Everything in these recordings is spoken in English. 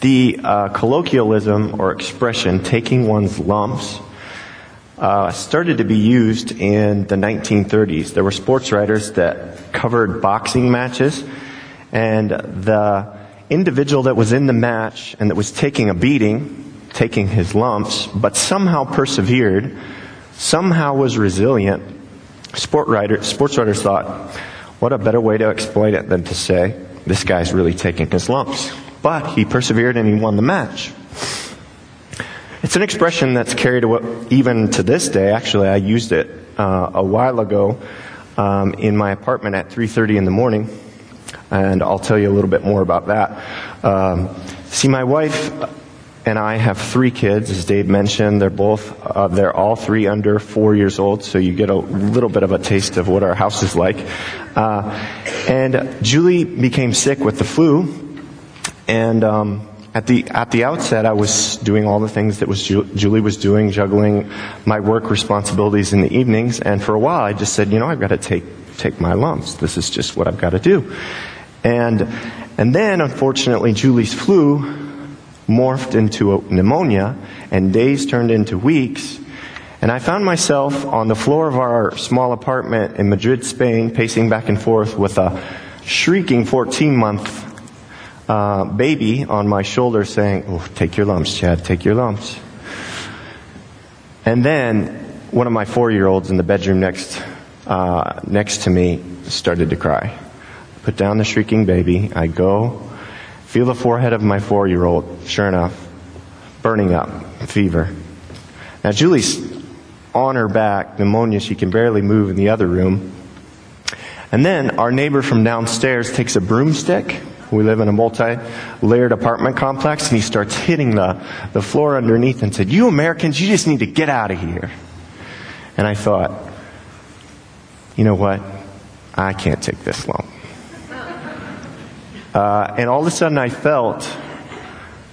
The uh, colloquialism or expression, taking one's lumps, uh, started to be used in the 1930s. There were sports writers that covered boxing matches, and the individual that was in the match and that was taking a beating, taking his lumps, but somehow persevered, somehow was resilient. Sport writer, sports writers thought, what a better way to explain it than to say, this guy's really taking his lumps. But he persevered and he won the match. It's an expression that's carried even to this day. Actually, I used it uh, a while ago um, in my apartment at 3:30 in the morning, and I'll tell you a little bit more about that. Um, see, my wife and I have three kids, as Dave mentioned. They're both, uh, they're all three under four years old, so you get a little bit of a taste of what our house is like. Uh, and Julie became sick with the flu, and um, at the at the outset, I was doing all the things that was Ju- Julie was doing, juggling my work responsibilities in the evenings. And for a while, I just said, you know, I've got to take take my lumps. This is just what I've got to do. And and then, unfortunately, Julie's flu morphed into pneumonia, and days turned into weeks. And I found myself on the floor of our small apartment in Madrid, Spain, pacing back and forth with a shrieking 14 month uh, baby on my shoulder saying, oh, take your lumps, Chad, take your lumps. And then one of my four year olds in the bedroom next, uh, next to me started to cry. Put down the shrieking baby. I go, feel the forehead of my four year old. Sure enough, burning up, fever. Now, Julie's on her back, pneumonia, she can barely move in the other room. And then our neighbor from downstairs takes a broomstick we live in a multi-layered apartment complex, and he starts hitting the, the floor underneath and said, You Americans, you just need to get out of here. And I thought, you know what? I can't take this long. Uh, and all of a sudden I felt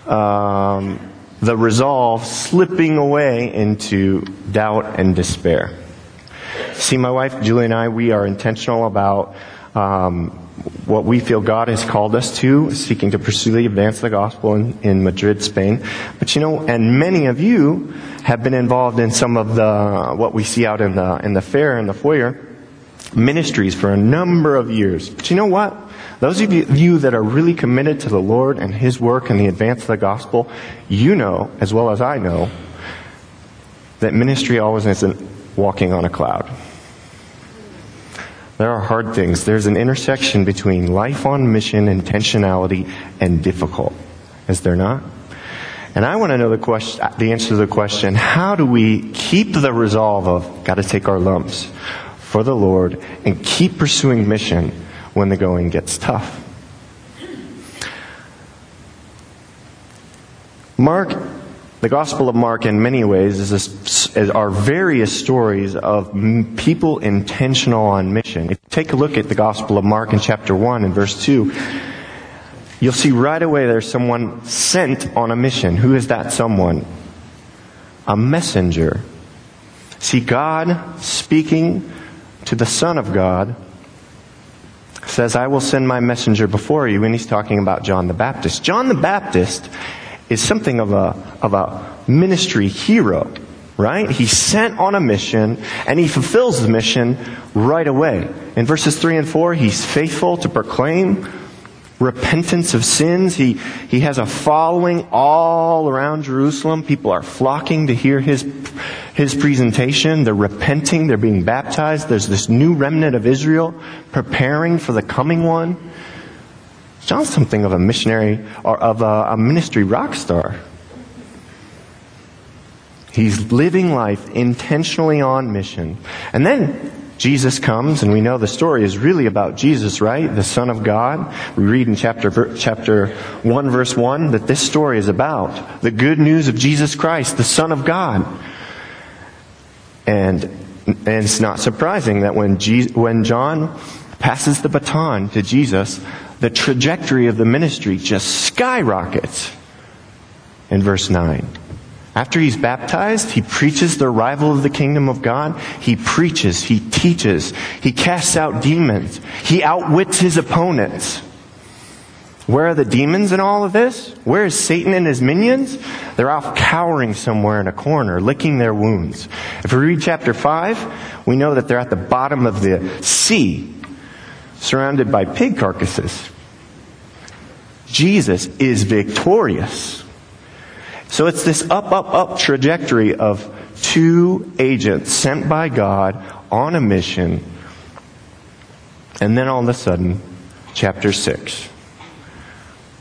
um, the resolve slipping away into doubt and despair. See, my wife Julie and I, we are intentional about um, what we feel God has called us to, seeking to pursue the advance of the gospel in, in Madrid, Spain. But you know, and many of you have been involved in some of the, what we see out in the, in the fair and the foyer, ministries for a number of years. But you know what? Those of you that are really committed to the Lord and His work and the advance of the gospel, you know, as well as I know, that ministry always isn't walking on a cloud. There are hard things. There's an intersection between life on mission, intentionality, and difficult. Is there not? And I want to know the question, the answer to the question, how do we keep the resolve of got to take our lumps for the Lord and keep pursuing mission when the going gets tough? Mark the Gospel of Mark, in many ways, is, a, are various stories of people intentional on mission. If you take a look at the Gospel of Mark in chapter 1 and verse 2, you'll see right away there's someone sent on a mission. Who is that someone? A messenger. See, God speaking to the Son of God says, I will send my messenger before you, and he's talking about John the Baptist. John the Baptist is something of a, of a ministry hero, right? He's sent on a mission and he fulfills the mission right away. In verses 3 and 4, he's faithful to proclaim repentance of sins. He, he has a following all around Jerusalem. People are flocking to hear his, his presentation. They're repenting. They're being baptized. There's this new remnant of Israel preparing for the coming one. John's something of a missionary or of a, a ministry rock star. He's living life intentionally on mission. And then Jesus comes, and we know the story is really about Jesus, right? The Son of God. We read in chapter, chapter 1, verse 1, that this story is about the good news of Jesus Christ, the Son of God. And, and it's not surprising that when, when John passes the baton to Jesus, the trajectory of the ministry just skyrockets in verse 9. After he's baptized, he preaches the arrival of the kingdom of God. He preaches, he teaches, he casts out demons, he outwits his opponents. Where are the demons in all of this? Where is Satan and his minions? They're off cowering somewhere in a corner, licking their wounds. If we read chapter 5, we know that they're at the bottom of the sea, surrounded by pig carcasses. Jesus is victorious. So it's this up, up, up trajectory of two agents sent by God on a mission. And then all of a sudden, chapter 6,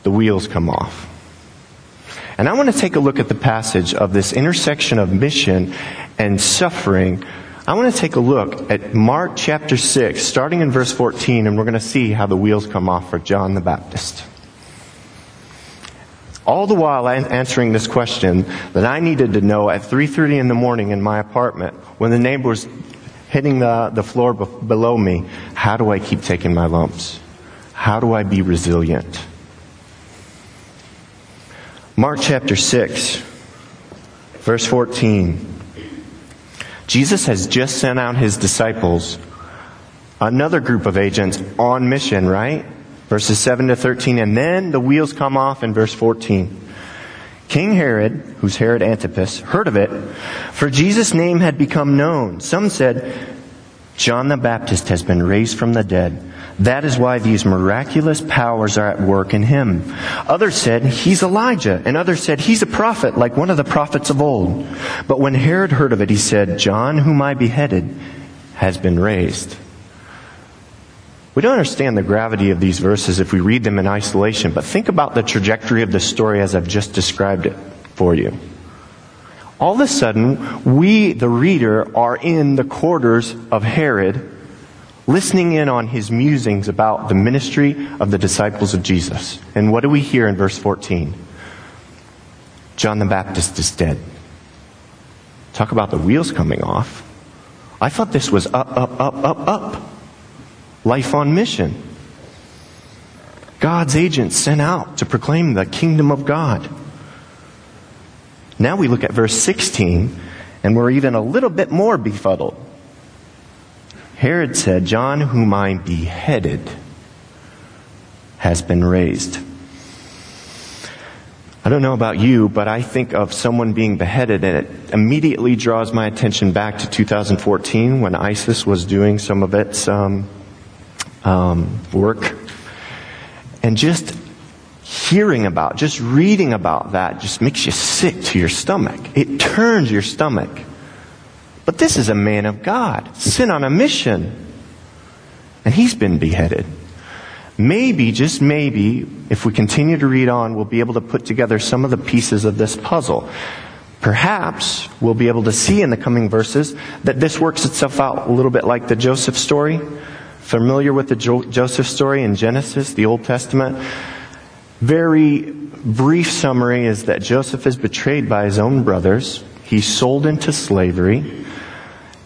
the wheels come off. And I want to take a look at the passage of this intersection of mission and suffering. I want to take a look at Mark chapter 6, starting in verse 14, and we're going to see how the wheels come off for John the Baptist. All the while answering this question that I needed to know at 3.30 in the morning in my apartment when the neighbor was hitting the, the floor be- below me, how do I keep taking my lumps? How do I be resilient? Mark chapter 6, verse 14. Jesus has just sent out his disciples, another group of agents on mission, right? Verses 7 to 13, and then the wheels come off in verse 14. King Herod, who's Herod Antipas, heard of it, for Jesus' name had become known. Some said, John the Baptist has been raised from the dead. That is why these miraculous powers are at work in him. Others said, he's Elijah, and others said, he's a prophet, like one of the prophets of old. But when Herod heard of it, he said, John, whom I beheaded, has been raised. We don't understand the gravity of these verses if we read them in isolation, but think about the trajectory of the story as I've just described it for you. All of a sudden, we, the reader, are in the quarters of Herod, listening in on his musings about the ministry of the disciples of Jesus. And what do we hear in verse 14? John the Baptist is dead. Talk about the wheels coming off. I thought this was up, up, up, up, up life on mission. God's agents sent out to proclaim the kingdom of God. Now we look at verse 16, and we're even a little bit more befuddled. Herod said, John, whom I beheaded, has been raised. I don't know about you, but I think of someone being beheaded and it immediately draws my attention back to 2014 when ISIS was doing some of its um, um, work. And just hearing about, just reading about that just makes you sick to your stomach. It turns your stomach. But this is a man of God, sent on a mission. And he's been beheaded. Maybe, just maybe, if we continue to read on, we'll be able to put together some of the pieces of this puzzle. Perhaps we'll be able to see in the coming verses that this works itself out a little bit like the Joseph story, Familiar with the jo- Joseph story in Genesis, the Old Testament? Very brief summary is that Joseph is betrayed by his own brothers. He's sold into slavery,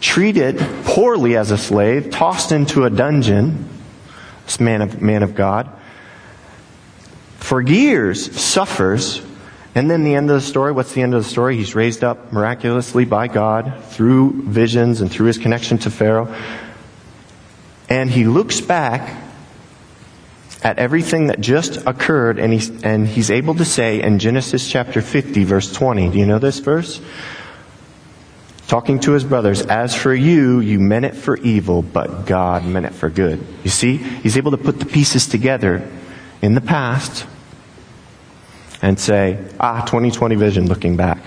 treated poorly as a slave, tossed into a dungeon. This man of, man of God. For years, suffers and then the end of the story, what's the end of the story? He's raised up miraculously by God through visions and through his connection to Pharaoh. And he looks back at everything that just occurred and he's, and he's able to say in Genesis chapter 50 verse 20, do you know this verse? Talking to his brothers, as for you, you meant it for evil, but God meant it for good. You see, he's able to put the pieces together in the past and say, ah, 2020 vision looking back.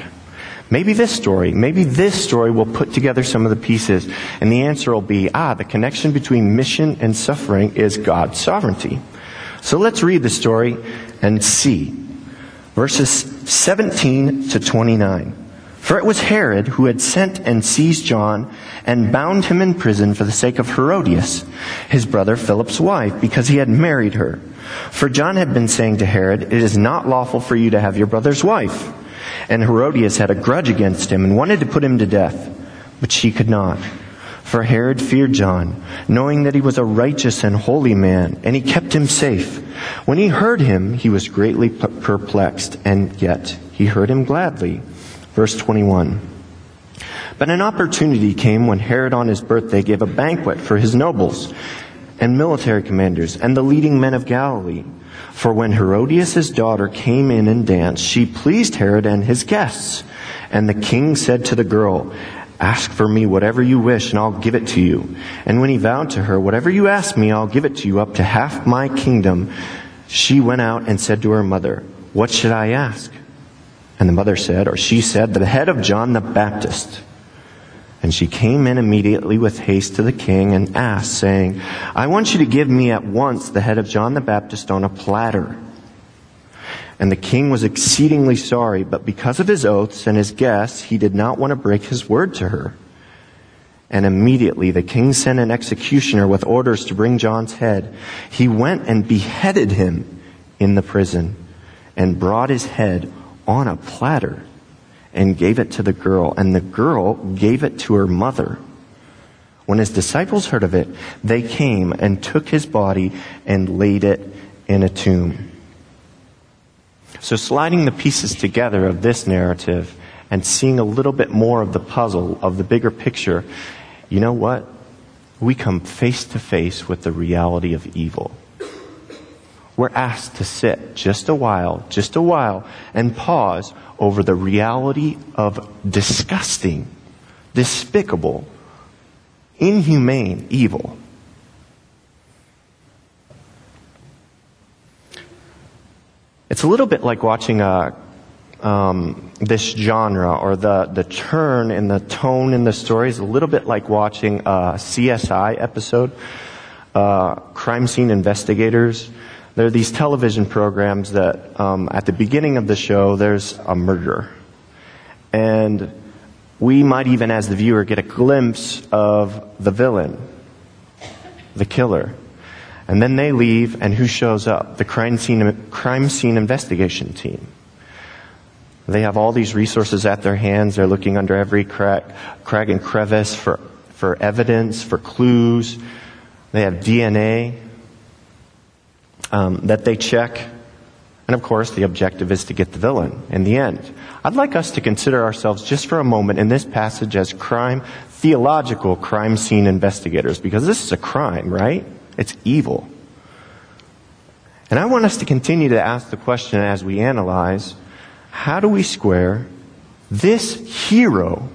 Maybe this story, maybe this story will put together some of the pieces. And the answer will be, ah, the connection between mission and suffering is God's sovereignty. So let's read the story and see. Verses 17 to 29. For it was Herod who had sent and seized John and bound him in prison for the sake of Herodias, his brother Philip's wife, because he had married her. For John had been saying to Herod, It is not lawful for you to have your brother's wife. And Herodias had a grudge against him and wanted to put him to death, but she could not. For Herod feared John, knowing that he was a righteous and holy man, and he kept him safe. When he heard him, he was greatly perplexed, and yet he heard him gladly. Verse 21. But an opportunity came when Herod on his birthday gave a banquet for his nobles and military commanders and the leading men of Galilee. For when Herodias' daughter came in and danced, she pleased Herod and his guests. And the king said to the girl, Ask for me whatever you wish, and I'll give it to you. And when he vowed to her, Whatever you ask me, I'll give it to you, up to half my kingdom, she went out and said to her mother, What should I ask? And the mother said, or she said, The head of John the Baptist. And she came in immediately with haste to the king and asked, saying, I want you to give me at once the head of John the Baptist on a platter. And the king was exceedingly sorry, but because of his oaths and his guests, he did not want to break his word to her. And immediately the king sent an executioner with orders to bring John's head. He went and beheaded him in the prison and brought his head on a platter and gave it to the girl, and the girl gave it to her mother. When his disciples heard of it, they came and took his body and laid it in a tomb. So, sliding the pieces together of this narrative and seeing a little bit more of the puzzle, of the bigger picture, you know what? We come face to face with the reality of evil. We're asked to sit just a while, just a while, and pause over the reality of disgusting, despicable, inhumane evil. It's a little bit like watching a, um, this genre or the, the turn in the tone in the story is a little bit like watching a CSI episode, uh, crime scene investigators there are these television programs that um, at the beginning of the show, there's a murder. And we might even, as the viewer, get a glimpse of the villain, the killer. And then they leave, and who shows up? The crime scene, crime scene investigation team. They have all these resources at their hands. They're looking under every crack, crag and crevice for, for evidence, for clues. They have DNA um, that they check. And of course, the objective is to get the villain in the end. I'd like us to consider ourselves just for a moment in this passage as crime, theological crime scene investigators, because this is a crime, right? It's evil. And I want us to continue to ask the question as we analyze how do we square this hero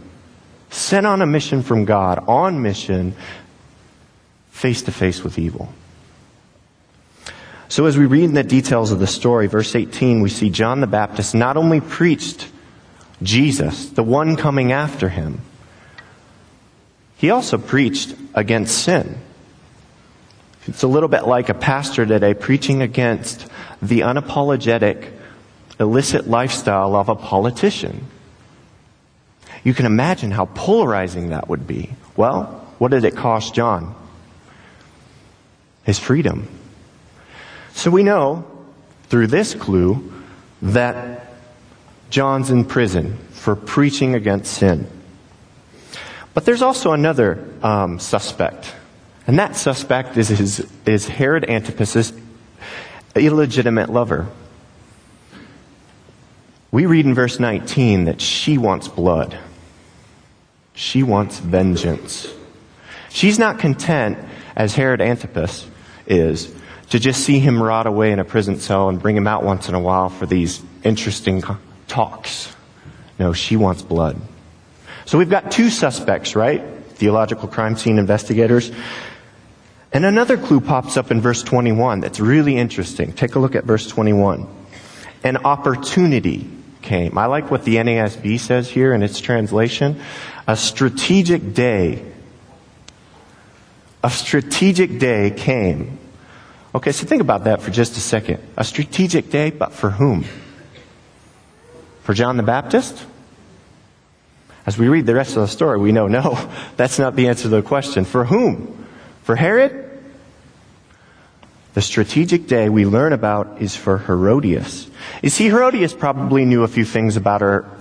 sent on a mission from God, on mission, face to face with evil? So as we read in the details of the story, verse 18, we see John the Baptist not only preached Jesus, the one coming after him, he also preached against sin. It's a little bit like a pastor today preaching against the unapologetic, illicit lifestyle of a politician. You can imagine how polarizing that would be. Well, what did it cost John? His freedom. So we know through this clue that John's in prison for preaching against sin. But there's also another um, suspect, and that suspect is, his, is Herod Antipas's illegitimate lover. We read in verse 19 that she wants blood. She wants vengeance. She's not content, as Herod Antipas is, to just see him rot away in a prison cell and bring him out once in a while for these interesting talks. No, she wants blood. So we've got two suspects, right? Theological crime scene investigators. And another clue pops up in verse 21 that's really interesting. Take a look at verse 21. An opportunity came. I like what the NASB says here in its translation. A strategic day. A strategic day came Okay, so think about that for just a second. A strategic day, but for whom? For John the Baptist? As we read the rest of the story, we know no, that's not the answer to the question. For whom? For Herod? The strategic day we learn about is for Herodias. You see, Herodias probably knew a few things about her,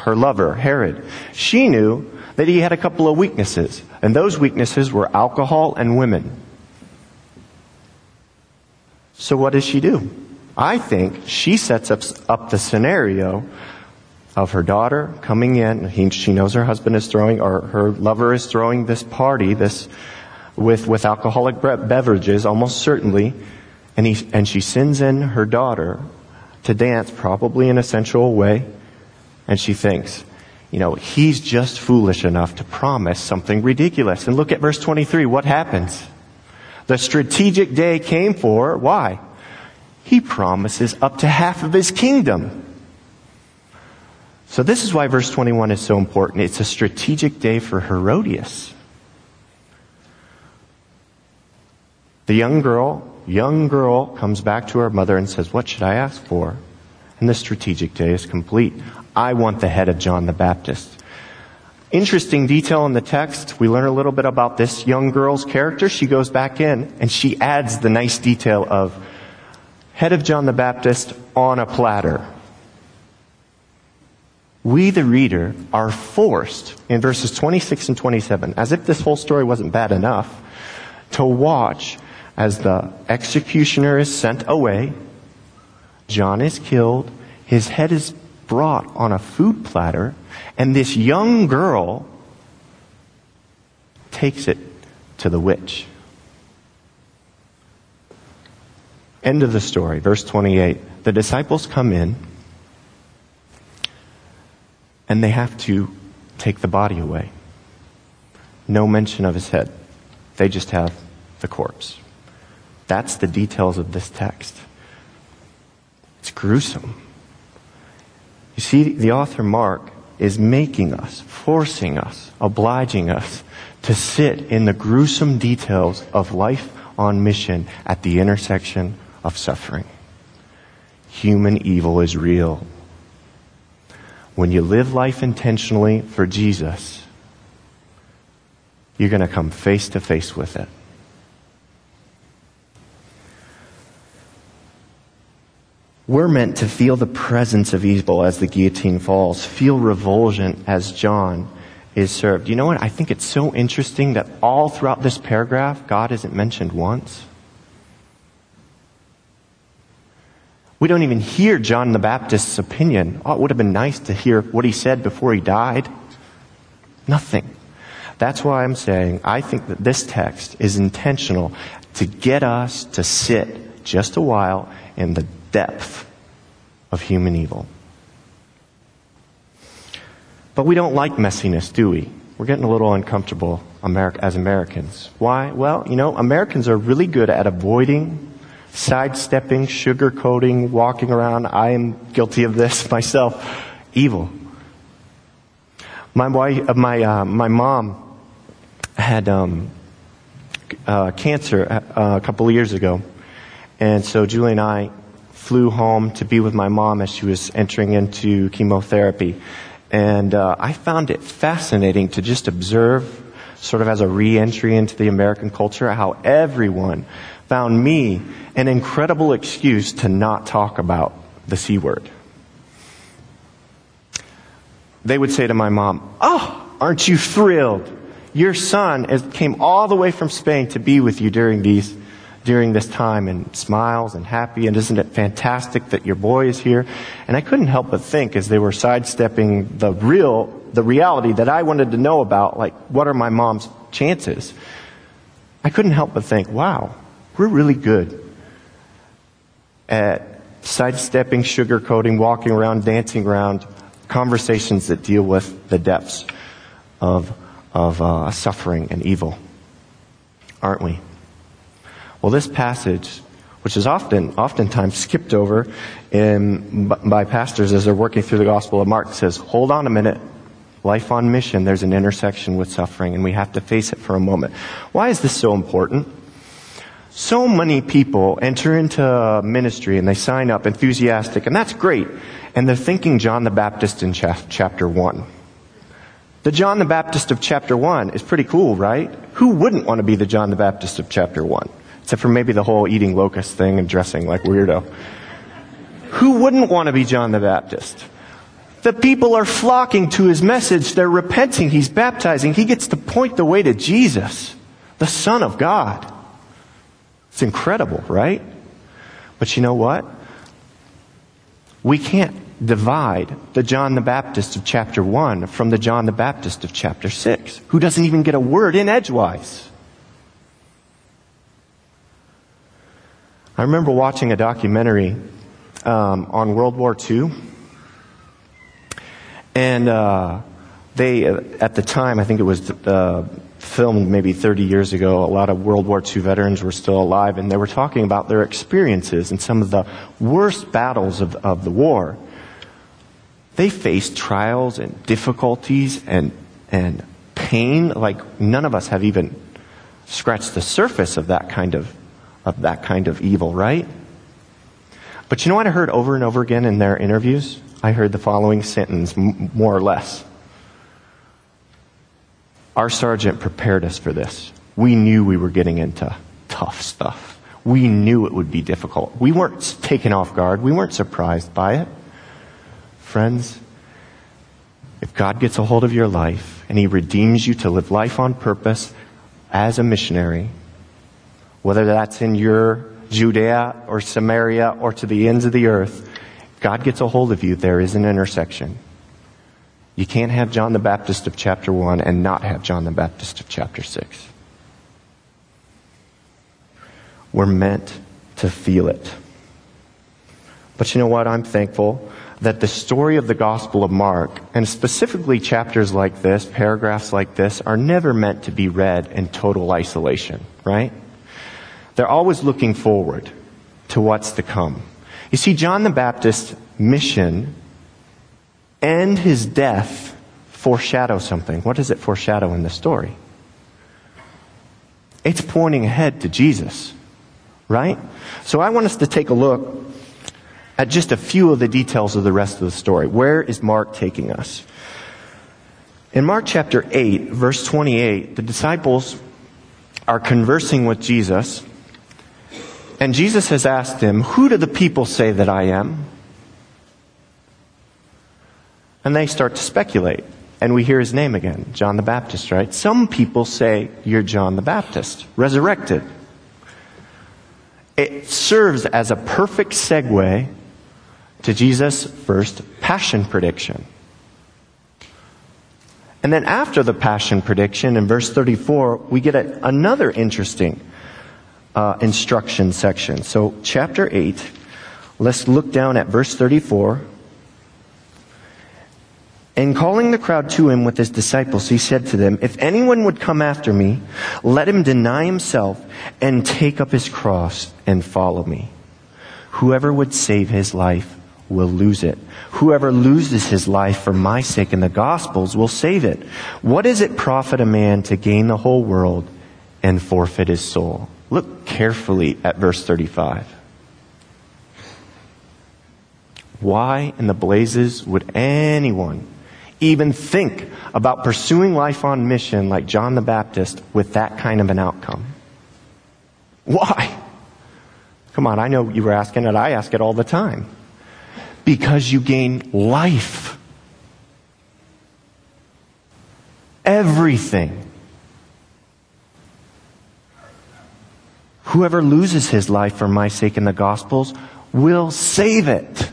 her lover, Herod. She knew that he had a couple of weaknesses, and those weaknesses were alcohol and women. So what does she do? I think she sets up, up the scenario of her daughter coming in. He, she knows her husband is throwing, or her lover is throwing this party, this with, with alcoholic beverages, almost certainly, and, he, and she sends in her daughter to dance, probably in a sensual way, and she thinks, you know, he's just foolish enough to promise something ridiculous. And look at verse 23. What happens? The strategic day came for, why? He promises up to half of his kingdom. So this is why verse 21 is so important. It's a strategic day for Herodias. The young girl, young girl comes back to her mother and says, what should I ask for? And the strategic day is complete. I want the head of John the Baptist. Interesting detail in the text. We learn a little bit about this young girl's character. She goes back in and she adds the nice detail of head of John the Baptist on a platter. We, the reader, are forced in verses 26 and 27, as if this whole story wasn't bad enough, to watch as the executioner is sent away, John is killed, his head is brought on a food platter, and this young girl takes it to the witch. End of the story, verse 28. The disciples come in, and they have to take the body away. No mention of his head. They just have the corpse. That's the details of this text. It's gruesome. You see, the author Mark is making us, forcing us, obliging us to sit in the gruesome details of life on mission at the intersection of suffering. Human evil is real. When you live life intentionally for Jesus, you're going to come face to face with it. We're meant to feel the presence of evil as the guillotine falls, feel revulsion as John is served. You know what? I think it's so interesting that all throughout this paragraph, God isn't mentioned once. We don't even hear John the Baptist's opinion. Oh, it would have been nice to hear what he said before he died. Nothing. That's why I'm saying I think that this text is intentional to get us to sit just a while in the depth of human evil. But we don't like messiness, do we? We're getting a little uncomfortable as Americans. Why? Well, you know, Americans are really good at avoiding, sidestepping, sugarcoating, walking around. I am guilty of this myself. Evil. My wife, uh, my uh, my mom had um, uh, cancer uh, a couple of years ago, and so Julie and I flew home to be with my mom as she was entering into chemotherapy. And uh, I found it fascinating to just observe, sort of as a re-entry into the American culture, how everyone found me an incredible excuse to not talk about the C word. They would say to my mom, Oh, aren't you thrilled? Your son came all the way from Spain to be with you during these during this time and smiles and happy and isn't it fantastic that your boy is here? And I couldn't help but think as they were sidestepping the real, the reality that I wanted to know about, like what are my mom's chances? I couldn't help but think, wow, we're really good at sidestepping, sugarcoating, walking around, dancing around conversations that deal with the depths of, of uh, suffering and evil, aren't we? Well, this passage, which is often, oftentimes skipped over in, by pastors as they're working through the Gospel of Mark, says, hold on a minute. Life on mission, there's an intersection with suffering, and we have to face it for a moment. Why is this so important? So many people enter into ministry and they sign up enthusiastic, and that's great. And they're thinking John the Baptist in chapter 1. The John the Baptist of chapter 1 is pretty cool, right? Who wouldn't want to be the John the Baptist of chapter 1? Except for maybe the whole eating locust thing and dressing like weirdo. Who wouldn't want to be John the Baptist? The people are flocking to his message. They're repenting. He's baptizing. He gets to point the way to Jesus, the Son of God. It's incredible, right? But you know what? We can't divide the John the Baptist of chapter 1 from the John the Baptist of chapter 6, who doesn't even get a word in edgewise. I remember watching a documentary um, on World War II, and uh, they, at the time, I think it was uh, filmed maybe 30 years ago, a lot of World War II veterans were still alive, and they were talking about their experiences and some of the worst battles of, of the war. They faced trials and difficulties and, and pain like none of us have even scratched the surface of that kind of, of that kind of evil, right? But you know what I heard over and over again in their interviews? I heard the following sentence, more or less. Our sergeant prepared us for this. We knew we were getting into tough stuff. We knew it would be difficult. We weren't taken off guard. We weren't surprised by it. Friends, if God gets a hold of your life and He redeems you to live life on purpose as a missionary, whether that's in your Judea or Samaria or to the ends of the earth, God gets a hold of you, there is an intersection. You can't have John the Baptist of chapter 1 and not have John the Baptist of chapter 6. We're meant to feel it. But you know what? I'm thankful that the story of the Gospel of Mark, and specifically chapters like this, paragraphs like this, are never meant to be read in total isolation, right? They're always looking forward to what's to come. You see, John the Baptist's mission and his death foreshadow something. What does it foreshadow in the story? It's pointing ahead to Jesus, right? So I want us to take a look at just a few of the details of the rest of the story. Where is Mark taking us? In Mark chapter 8, verse 28, the disciples are conversing with Jesus, and Jesus has asked them, Who do the people say that I am? And they start to speculate. And we hear his name again, John the Baptist, right? Some people say, You're John the Baptist, resurrected. It serves as a perfect segue to Jesus' first passion prediction. And then after the passion prediction in verse 34, we get another interesting uh, instruction section. So, chapter 8, let's look down at verse 34. And calling the crowd to him with his disciples, he said to them, If anyone would come after me, let him deny himself and take up his cross and follow me. Whoever would save his life will lose it. Whoever loses his life for my sake and the gospel's will save it. What does it profit a man to gain the whole world and forfeit his soul? Look carefully at verse 35. Why in the blazes would anyone even think about pursuing life on mission like John the Baptist with that kind of an outcome? Why? Come on, I know you were asking it. I ask it all the time because you gain life. Everything. Whoever loses his life for my sake in the Gospels will save it.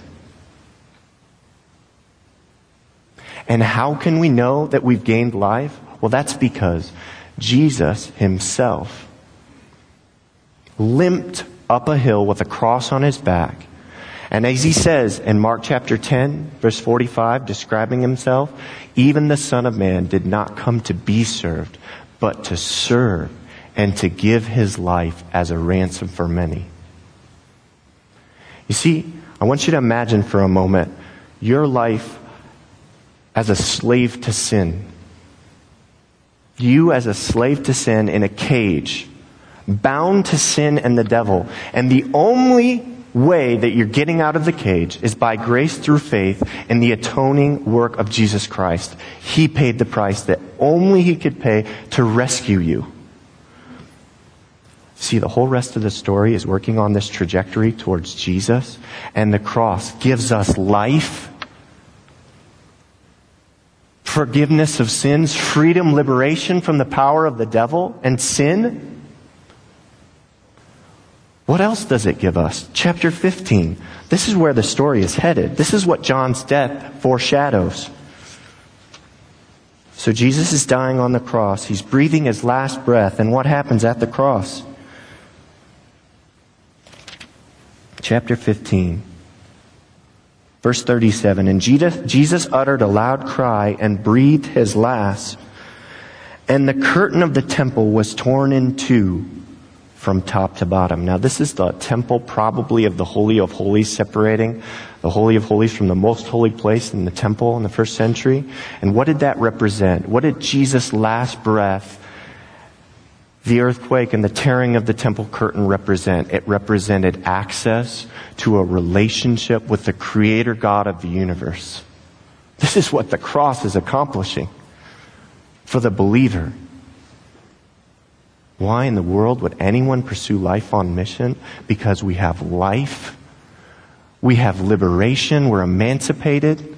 And how can we know that we've gained life? Well, that's because Jesus himself limped up a hill with a cross on his back and as he says in Mark chapter 10, verse 45, describing himself, even the Son of Man did not come to be served, but to serve and to give his life as a ransom for many. You see, I want you to imagine for a moment your life as a slave to sin. You as a slave to sin in a cage, bound to sin and the devil. And the only way that you're getting out of the cage is by grace through faith in the atoning work of Jesus Christ. He paid the price that only He could pay to rescue you. See, the whole rest of the story is working on this trajectory towards Jesus, and the cross gives us life, forgiveness of sins, freedom, liberation from the power of the devil and sin. What else does it give us? Chapter 15. This is where the story is headed. This is what John's death foreshadows. So Jesus is dying on the cross. He's breathing his last breath. And what happens at the cross? Chapter 15, verse 37. And Jesus uttered a loud cry and breathed his last, and the curtain of the temple was torn in two from top to bottom. Now, this is the temple, probably of the Holy of Holies, separating the Holy of Holies from the most holy place in the temple in the first century. And what did that represent? What did Jesus' last breath the earthquake and the tearing of the temple curtain represent? It represented access to a relationship with the creator God of the universe. This is what the cross is accomplishing for the believer. Why in the world would anyone pursue life on mission? Because we have life. We have liberation. We're emancipated.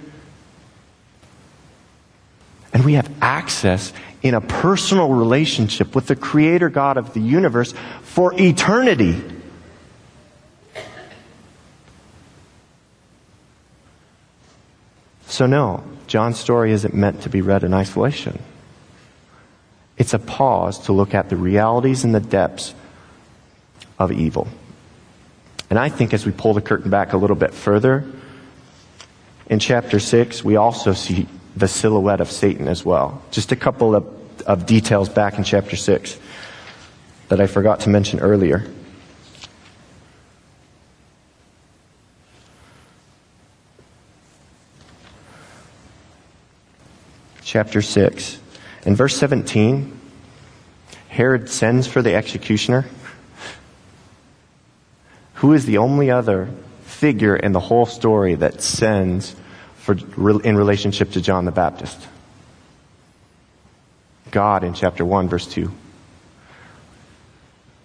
And we have access in a personal relationship with the creator God of the universe for eternity. So, no, John's story isn't meant to be read in isolation. It's a pause to look at the realities and the depths of evil. And I think as we pull the curtain back a little bit further, in chapter 6, we also see the silhouette of Satan as well. Just a couple of, of details back in chapter 6 that I forgot to mention earlier. Chapter 6. In verse 17, Herod sends for the executioner. Who is the only other figure in the whole story that sends for, in relationship to John the Baptist. God in chapter 1, verse 2.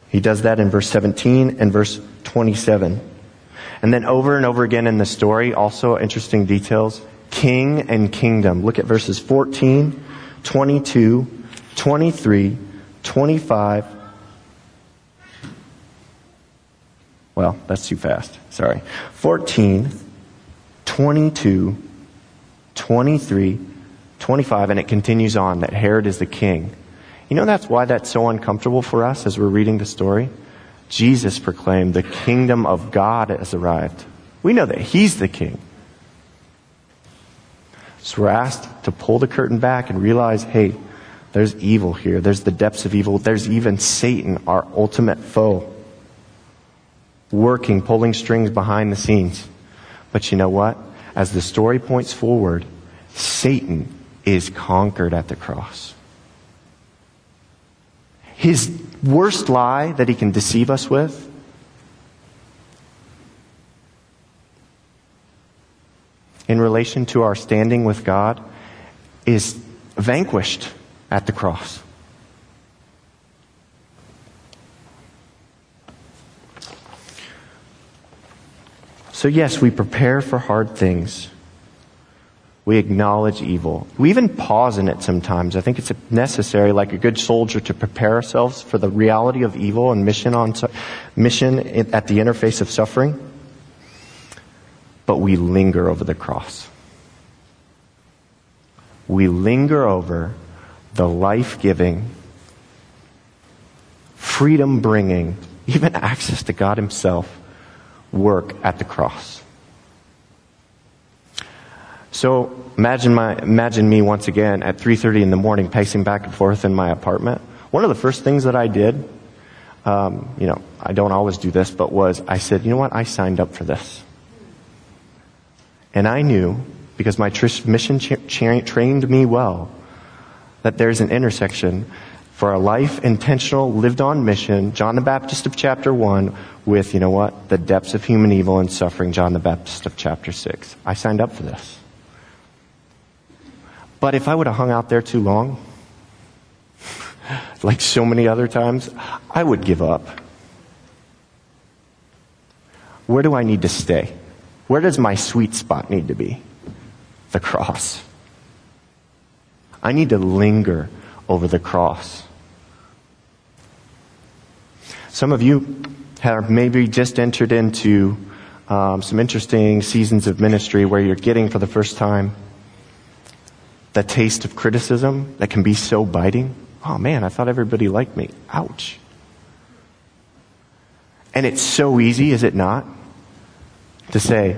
He does that in verse 17 and verse 27. And then over and over again in the story, also interesting details king and kingdom. Look at verses 14, 22, 23, 25. Well, that's too fast. Sorry. 14, 22, 23, 25, and it continues on that Herod is the king. You know that's why that's so uncomfortable for us as we're reading the story? Jesus proclaimed the kingdom of God has arrived. We know that he's the king. So we're asked to pull the curtain back and realize, hey, there's evil here. There's the depths of evil. There's even Satan, our ultimate foe, working, pulling strings behind the scenes. But you know what? as the story points forward, Satan is conquered at the cross. His worst lie that he can deceive us with in relation to our standing with God is vanquished at the cross. So, yes, we prepare for hard things. We acknowledge evil. We even pause in it sometimes. I think it's necessary, like a good soldier, to prepare ourselves for the reality of evil and mission on mission at the interface of suffering. But we linger over the cross. We linger over the life giving, freedom bringing, even access to God Himself work at the cross. So imagine my, imagine me once again at 3.30 in the morning pacing back and forth in my apartment. One of the first things that I did, um, you know, I don't always do this, but was I said, you know what, I signed up for this. And I knew, because my tr- mission cha- trained me well, that there's an intersection for a life intentional, lived on mission, John the Baptist of chapter 1, with, you know what, the depths of human evil and suffering, John the Baptist of chapter 6. I signed up for this. But if I would have hung out there too long, like so many other times, I would give up. Where do I need to stay? Where does my sweet spot need to be? The cross. I need to linger over the cross. Some of you have maybe just entered into um, some interesting seasons of ministry where you're getting for the first time the taste of criticism that can be so biting. Oh man, I thought everybody liked me. Ouch. And it's so easy, is it not? to say,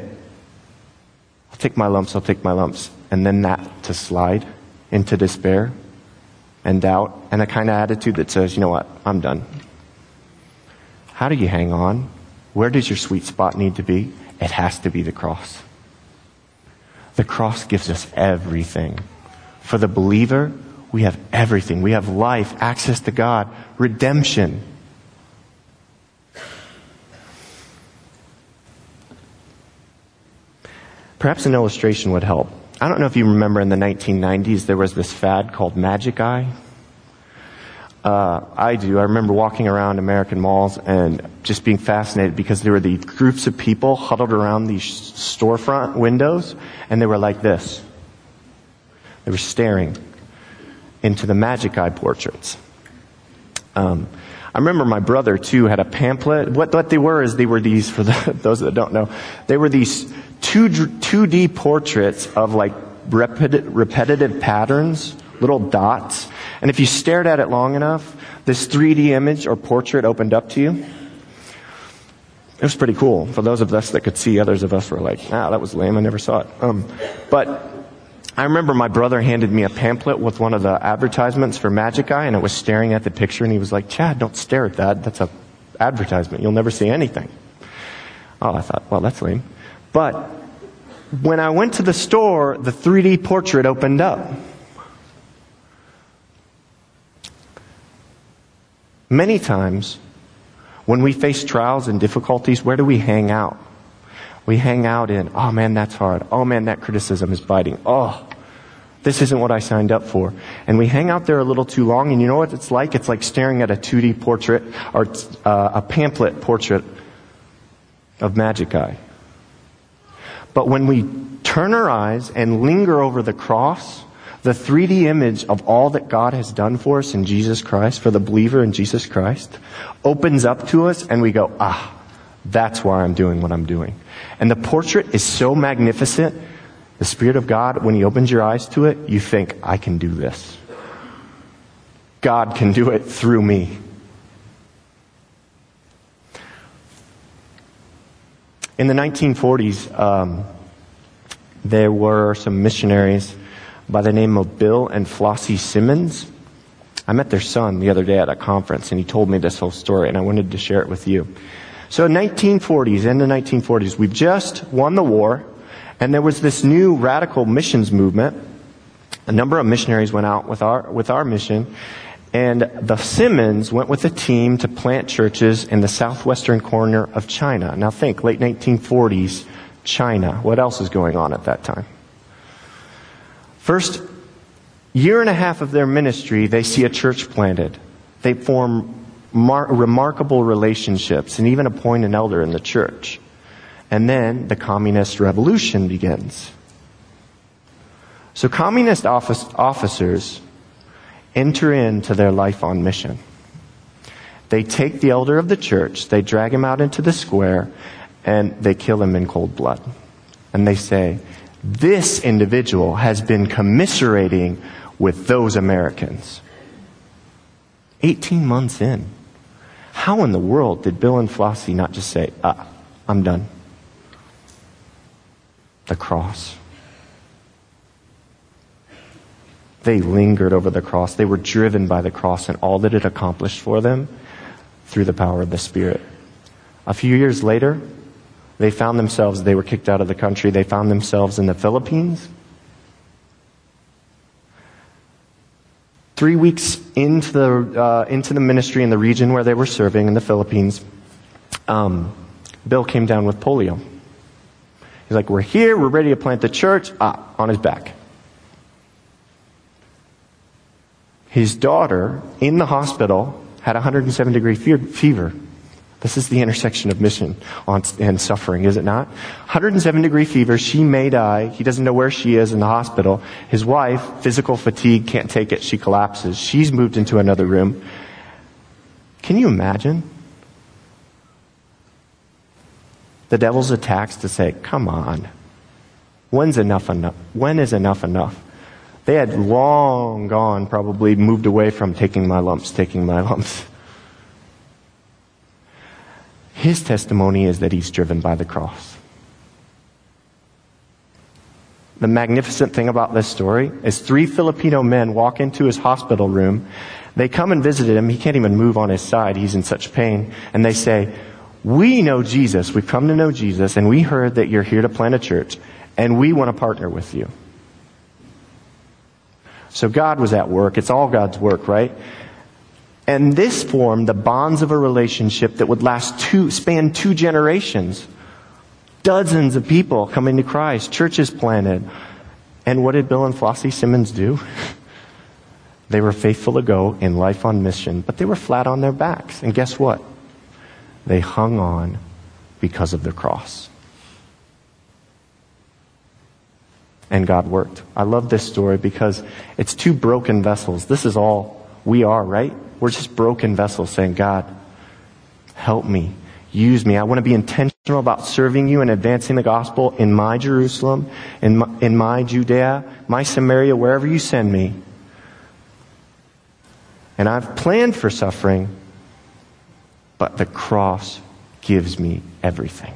I'll take my lumps, I'll take my lumps, and then that to slide into despair and doubt and a kind of attitude that says, you know what, I'm done. How do you hang on? Where does your sweet spot need to be? It has to be the cross. The cross gives us everything. For the believer, we have everything. We have life, access to God, redemption. Perhaps an illustration would help. I don't know if you remember in the 1990s, there was this fad called Magic Eye. Uh, I do. I remember walking around American malls and just being fascinated because there were these groups of people huddled around these storefront windows and they were like this. They were staring into the Magic Eye portraits. Um, I remember my brother too had a pamphlet. What, what they were is they were these, for the, those that don't know, they were these 2, 2D portraits of like repeti- repetitive patterns, little dots. And if you stared at it long enough, this 3D image or portrait opened up to you. It was pretty cool. For those of us that could see, others of us were like, ah, that was lame. I never saw it. Um, but I remember my brother handed me a pamphlet with one of the advertisements for Magic Eye, and it was staring at the picture, and he was like, Chad, don't stare at that. That's a advertisement. You'll never see anything. Oh, I thought, well, that's lame. But when I went to the store, the 3D portrait opened up. Many times, when we face trials and difficulties, where do we hang out? We hang out in, oh man, that's hard. Oh man, that criticism is biting. Oh, this isn't what I signed up for. And we hang out there a little too long, and you know what it's like? It's like staring at a 2D portrait or uh, a pamphlet portrait of Magic Eye. But when we turn our eyes and linger over the cross, the 3D image of all that God has done for us in Jesus Christ, for the believer in Jesus Christ, opens up to us and we go, ah, that's why I'm doing what I'm doing. And the portrait is so magnificent, the Spirit of God, when He opens your eyes to it, you think, I can do this. God can do it through me. In the 1940s, um, there were some missionaries by the name of Bill and Flossie Simmons. I met their son the other day at a conference, and he told me this whole story, and I wanted to share it with you. So, 1940s, in the 1940s, we've just won the war, and there was this new radical missions movement. A number of missionaries went out with our with our mission, and the Simmons went with a team to plant churches in the southwestern corner of China. Now think, late 1940s, China. What else is going on at that time? First year and a half of their ministry, they see a church planted. They form mar- remarkable relationships and even appoint an elder in the church. And then the communist revolution begins. So communist office, officers enter into their life on mission. They take the elder of the church, they drag him out into the square, and they kill him in cold blood. And they say, this individual has been commiserating with those Americans. 18 months in. How in the world did Bill and Flossie not just say, ah, I'm done? The cross. They lingered over the cross. They were driven by the cross and all that it accomplished for them through the power of the Spirit. A few years later, they found themselves, they were kicked out of the country, they found themselves in the Philippines. Three weeks into the, uh, into the ministry in the region where they were serving in the Philippines, um, Bill came down with polio. He's like, We're here, we're ready to plant the church. Ah, on his back. His daughter in the hospital had 107 degree fever. This is the intersection of mission and suffering, is it not? 107 degree fever. She may die. He doesn't know where she is in the hospital. His wife, physical fatigue, can't take it. She collapses. She's moved into another room. Can you imagine? The devil's attacks to say, come on. When's enough enough? When is enough enough? They had long gone, probably moved away from taking my lumps, taking my lumps. His testimony is that he's driven by the cross. the magnificent thing about this story is three Filipino men walk into his hospital room. They come and visit him. He can't even move on his side. He's in such pain. And they say, we know Jesus. We've come to know Jesus and we heard that you're here to plant a church and we want to partner with you. So God was at work. It's all God's work, right? And this formed the bonds of a relationship that would last two, span two generations. Dozens of people coming to Christ, churches planted. And what did Bill and Flossie Simmons do? They were faithful to go in life on mission, but they were flat on their backs. And guess what? They hung on because of the cross. And God worked. I love this story because it's two broken vessels. This is all we are, right? We're just broken vessels saying, God, help me. Use me. I want to be intentional about serving you and advancing the gospel in my Jerusalem, in my, in my Judea, my Samaria, wherever you send me. And I've planned for suffering, but the cross gives me everything.